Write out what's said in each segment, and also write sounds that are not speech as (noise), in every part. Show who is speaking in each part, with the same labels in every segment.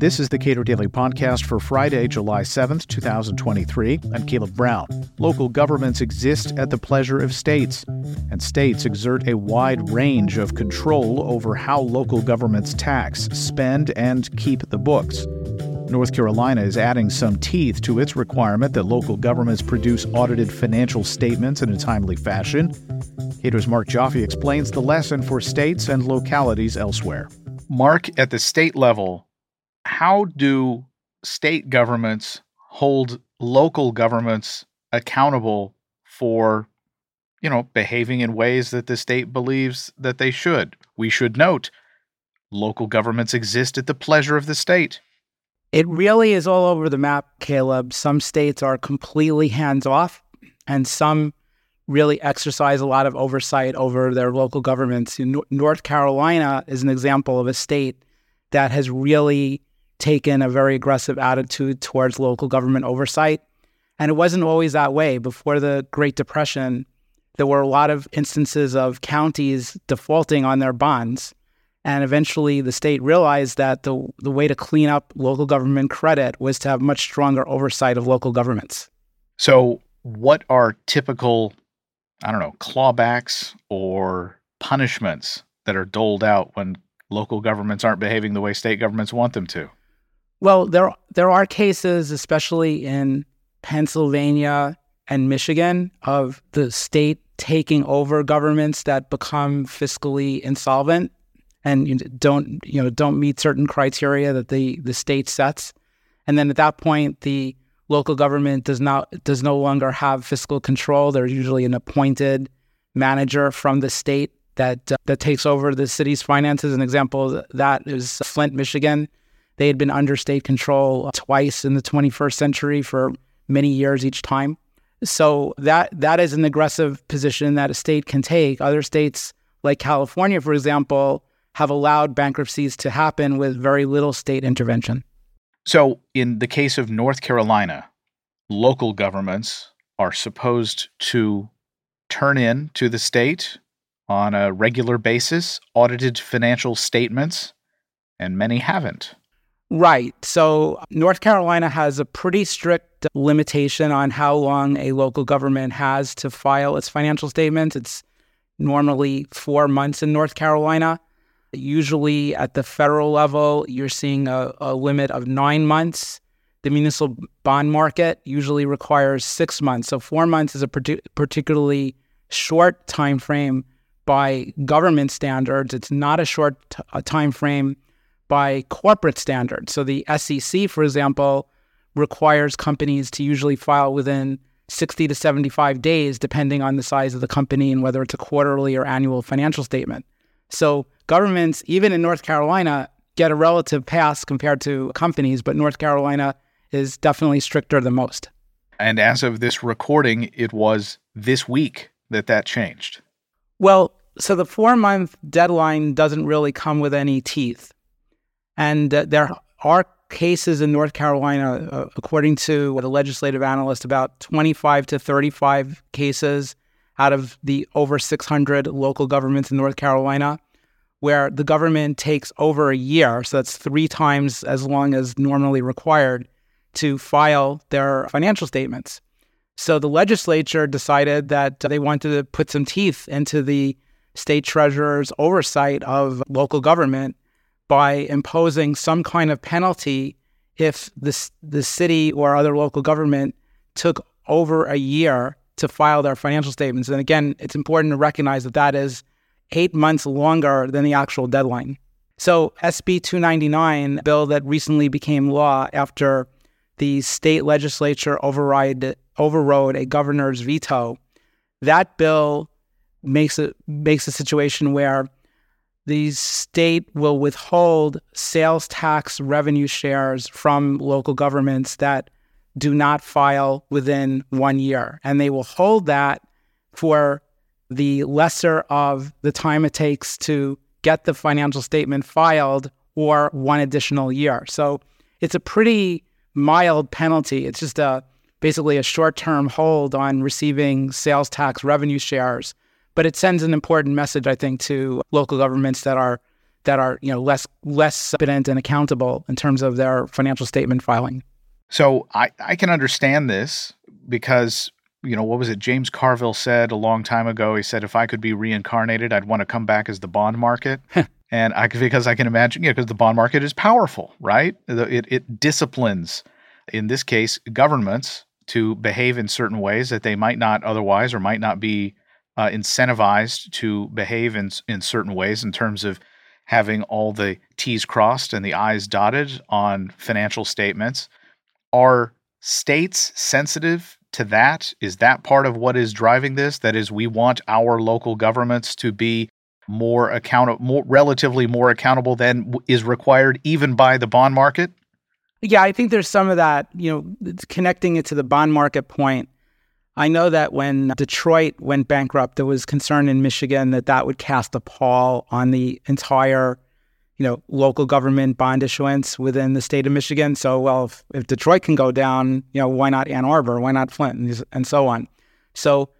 Speaker 1: This is the Cato Daily Podcast for Friday, July 7th, 2023. I'm Caleb Brown. Local governments exist at the pleasure of states, and states exert a wide range of control over how local governments tax, spend, and keep the books. North Carolina is adding some teeth to its requirement that local governments produce audited financial statements in a timely fashion. Cato's Marc Joffe explains the lesson for states and localities elsewhere.
Speaker 2: Marc, at the state level, how do state governments hold local governments accountable for you know behaving in ways that the state believes that they should? We should note local governments exist at the pleasure of the state.
Speaker 3: It really is all over the map caleb. Some states are completely hands off and some really exercise a lot of oversight over their local governments north carolina is an example of a state that has really taken a very aggressive attitude towards local government oversight. And it wasn't always that way. Before the Great Depression, there were a lot of instances of counties defaulting on their bonds. And eventually, the state realized that the, the way to clean up local government credit was to have much stronger oversight of local governments.
Speaker 2: So, what are typical, I don't know, clawbacks or punishments that are doled out when local governments aren't behaving the way state governments want them to?
Speaker 3: Well, there there are cases, especially in Pennsylvania and Michigan, of the state taking over governments that become fiscally insolvent and don't you know don't meet certain criteria that the the state sets, and then at that point the local government does not does no longer have fiscal control. There's usually an appointed manager from the state that uh, that takes over the city's finances. An example of that is Flint, Michigan they had been under state control twice in the 21st century for many years each time. So that that is an aggressive position that a state can take. Other states, like California, for example, have allowed bankruptcies to happen with very little state intervention.
Speaker 2: So, in the case of North Carolina, local governments are supposed to turn in to the state on a regular basis audited financial statements, and many haven't.
Speaker 3: Right. So North Carolina has a pretty strict limitation on how long a local government has to file its financial statements. It's normally four months in North Carolina. Usually at the federal level, you're seeing a, a limit of nine months. The municipal bond market usually requires six months. So four months is a particularly short time frame by government standards. It's not a short t- a time frame by corporate standards. So the SEC, for example, requires companies to usually file within 60 to 75 days, depending on the size of the company and whether it's a quarterly or annual financial statement. So governments, even in North Carolina, get a relative pass compared to companies, but North Carolina is definitely stricter than most.
Speaker 2: And as of this recording, it was this week that that changed.
Speaker 3: Well, so the four month deadline doesn't really come with any teeth. And uh, there are cases in North Carolina, uh, according to the legislative analyst, about 25 to 35 cases out of the over 600 local governments in North Carolina, where the government takes over a year, so that's three times as long as normally required, to file their financial statements. So the legislature decided that they wanted to put some teeth into the state treasurer's oversight of local government by imposing some kind of penalty if the, the city or other local government took over a year to file their financial statements. And again, it's important to recognize that that is eight months longer than the actual deadline. So, SB 299, bill that recently became law after the state legislature override, overrode a governor's veto, that bill makes it makes a situation where the state will withhold sales tax revenue shares from local governments that do not file within one year. And they will hold that for the lesser of the time it takes to get the financial statement filed or one additional year. So it's a pretty mild penalty. It's just a basically a short-term hold on receiving sales tax revenue shares but it sends an important message, I think, to local governments that are that are you know less less competent and accountable in terms of their financial statement filing.
Speaker 2: So I, I can understand this because you know what was it James Carville said a long time ago he said if I could be reincarnated I'd want to come back as the bond market (laughs) and I because I can imagine know because the bond market is powerful right it it disciplines in this case governments to behave in certain ways that they might not otherwise or might not be uh, incentivized to behave in in certain ways in terms of having all the T's crossed and the I's dotted on financial statements. Are states sensitive to that? Is that part of what is driving this? That is, we want our local governments to be more accountable, more relatively more accountable than is required even by the bond market.
Speaker 3: Yeah, I think there's some of that. You know, connecting it to the bond market point. I know that when Detroit went bankrupt, there was concern in Michigan that that would cast a pall on the entire, you know, local government bond issuance within the state of Michigan. So, well, if, if Detroit can go down, you know, why not Ann Arbor? Why not Flint? And, and so on. So,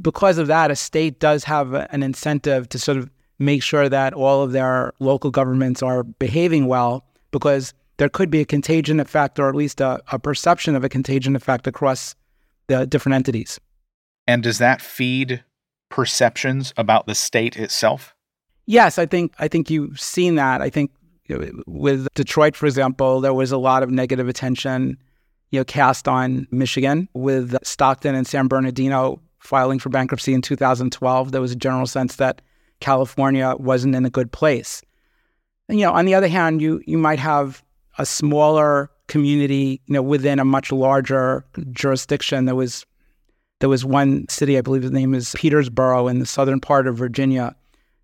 Speaker 3: because of that, a state does have an incentive to sort of make sure that all of their local governments are behaving well because there could be a contagion effect or at least a, a perception of a contagion effect across the different entities.
Speaker 2: And does that feed perceptions about the state itself?
Speaker 3: Yes, I think I think you've seen that. I think you know, with Detroit, for example, there was a lot of negative attention, you know, cast on Michigan with Stockton and San Bernardino filing for bankruptcy in 2012. There was a general sense that California wasn't in a good place. And, you know, on the other hand, you you might have a smaller community, you know, within a much larger jurisdiction. There was there was one city, I believe the name is Petersboro in the southern part of Virginia,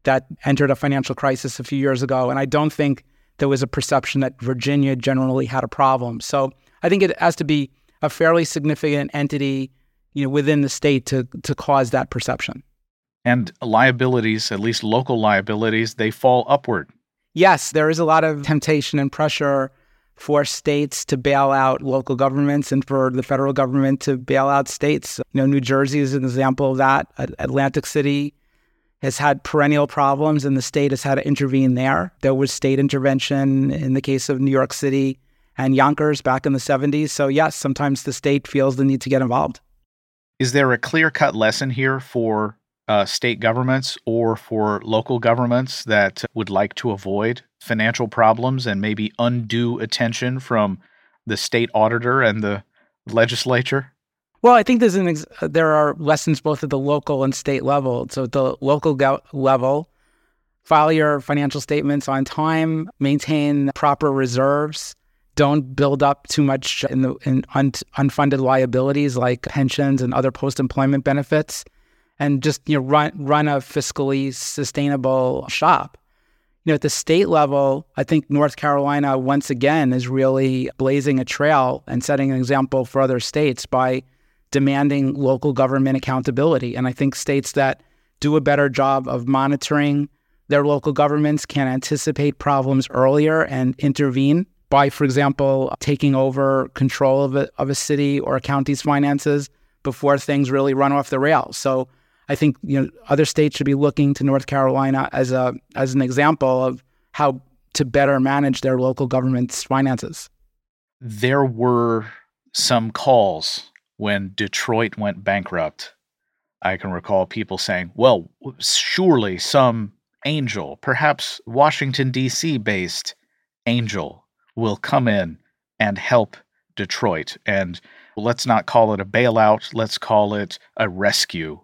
Speaker 3: that entered a financial crisis a few years ago. And I don't think there was a perception that Virginia generally had a problem. So I think it has to be a fairly significant entity, you know, within the state to to cause that perception.
Speaker 2: And liabilities, at least local liabilities, they fall upward.
Speaker 3: Yes, there is a lot of temptation and pressure for states to bail out local governments and for the federal government to bail out states. You know, New Jersey is an example of that. Atlantic City has had perennial problems and the state has had to intervene there. There was state intervention in the case of New York City and Yonkers back in the 70s. So, yes, sometimes the state feels the need to get involved.
Speaker 2: Is there a clear cut lesson here for uh, state governments or for local governments that would like to avoid financial problems and maybe undue attention from the state auditor and the legislature?
Speaker 3: Well, I think there's an ex- there are lessons both at the local and state level. So at the local go- level, file your financial statements on time, maintain proper reserves, don't build up too much in the in un- unfunded liabilities like pensions and other post-employment benefits and just you know run run a fiscally sustainable shop you know, at the state level, I think North Carolina once again is really blazing a trail and setting an example for other states by demanding local government accountability. And I think states that do a better job of monitoring their local governments can anticipate problems earlier and intervene by, for example, taking over control of a, of a city or a county's finances before things really run off the rails. So I think you know other states should be looking to North Carolina as a as an example of how to better manage their local government's finances.
Speaker 2: There were some calls when Detroit went bankrupt. I can recall people saying, "Well, surely some angel, perhaps Washington D.C. based angel will come in and help Detroit and let's not call it a bailout, let's call it a rescue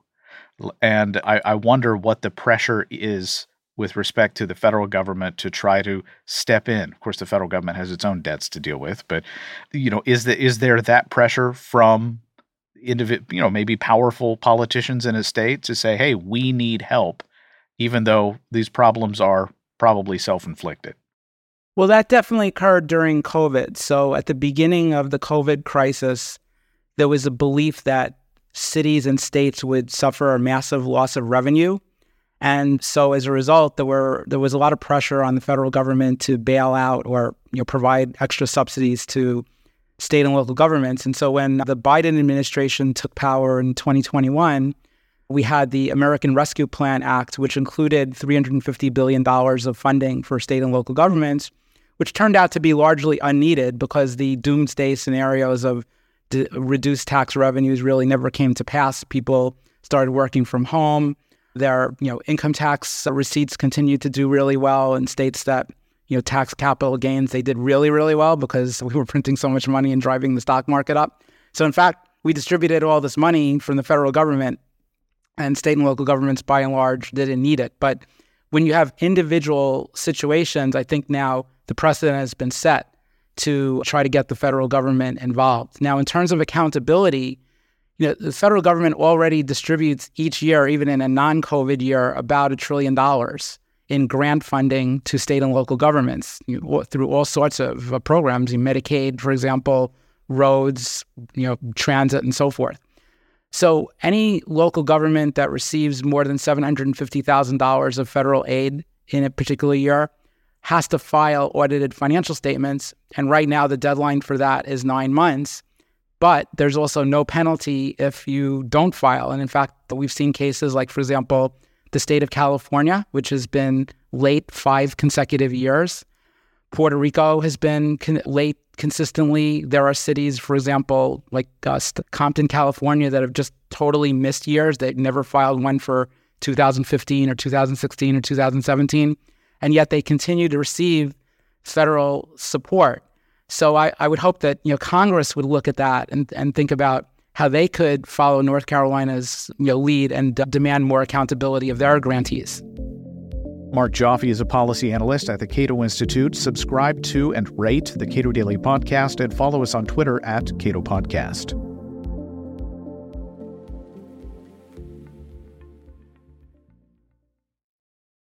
Speaker 2: and I, I wonder what the pressure is with respect to the federal government to try to step in. Of course, the federal government has its own debts to deal with, but you know, is the is there that pressure from individual, you know, maybe powerful politicians in a state to say, "Hey, we need help," even though these problems are probably self-inflicted?
Speaker 3: Well, that definitely occurred during COVID. So, at the beginning of the COVID crisis, there was a belief that cities and states would suffer a massive loss of revenue. And so as a result, there were there was a lot of pressure on the federal government to bail out or you know provide extra subsidies to state and local governments. And so when the Biden administration took power in 2021, we had the American Rescue Plan Act, which included $350 billion of funding for state and local governments, which turned out to be largely unneeded because the doomsday scenarios of d- reduced tax revenues really never came to pass. People started working from home. Their you know income tax receipts continued to do really well in states that you know tax capital gains they did really really well because we were printing so much money and driving the stock market up. So in fact, we distributed all this money from the federal government and state and local governments by and large didn't need it. But when you have individual situations, I think now the precedent has been set to try to get the federal government involved. Now, in terms of accountability, you know, the federal government already distributes each year, even in a non-COVID year, about a trillion dollars in grant funding to state and local governments you know, through all sorts of uh, programs, Medicaid, for example, roads, you know, transit, and so forth. So any local government that receives more than $750,000 of federal aid in a particular year has to file audited financial statements. And right now, the deadline for that is nine months. But there's also no penalty if you don't file. And in fact, we've seen cases like, for example, the state of California, which has been late five consecutive years. Puerto Rico has been con- late consistently. There are cities, for example, like uh, Compton, California, that have just totally missed years. They've never filed one for 2015 or 2016 or 2017, and yet they continue to receive federal support. So I, I would hope that you know Congress would look at that and, and think about how they could follow North Carolina's you know, lead and demand more accountability of their grantees.
Speaker 1: Marc Joffe is a policy analyst at the Cato Institute. Subscribe to and rate the Cato Daily Podcast and follow us on Twitter at Cato Podcast.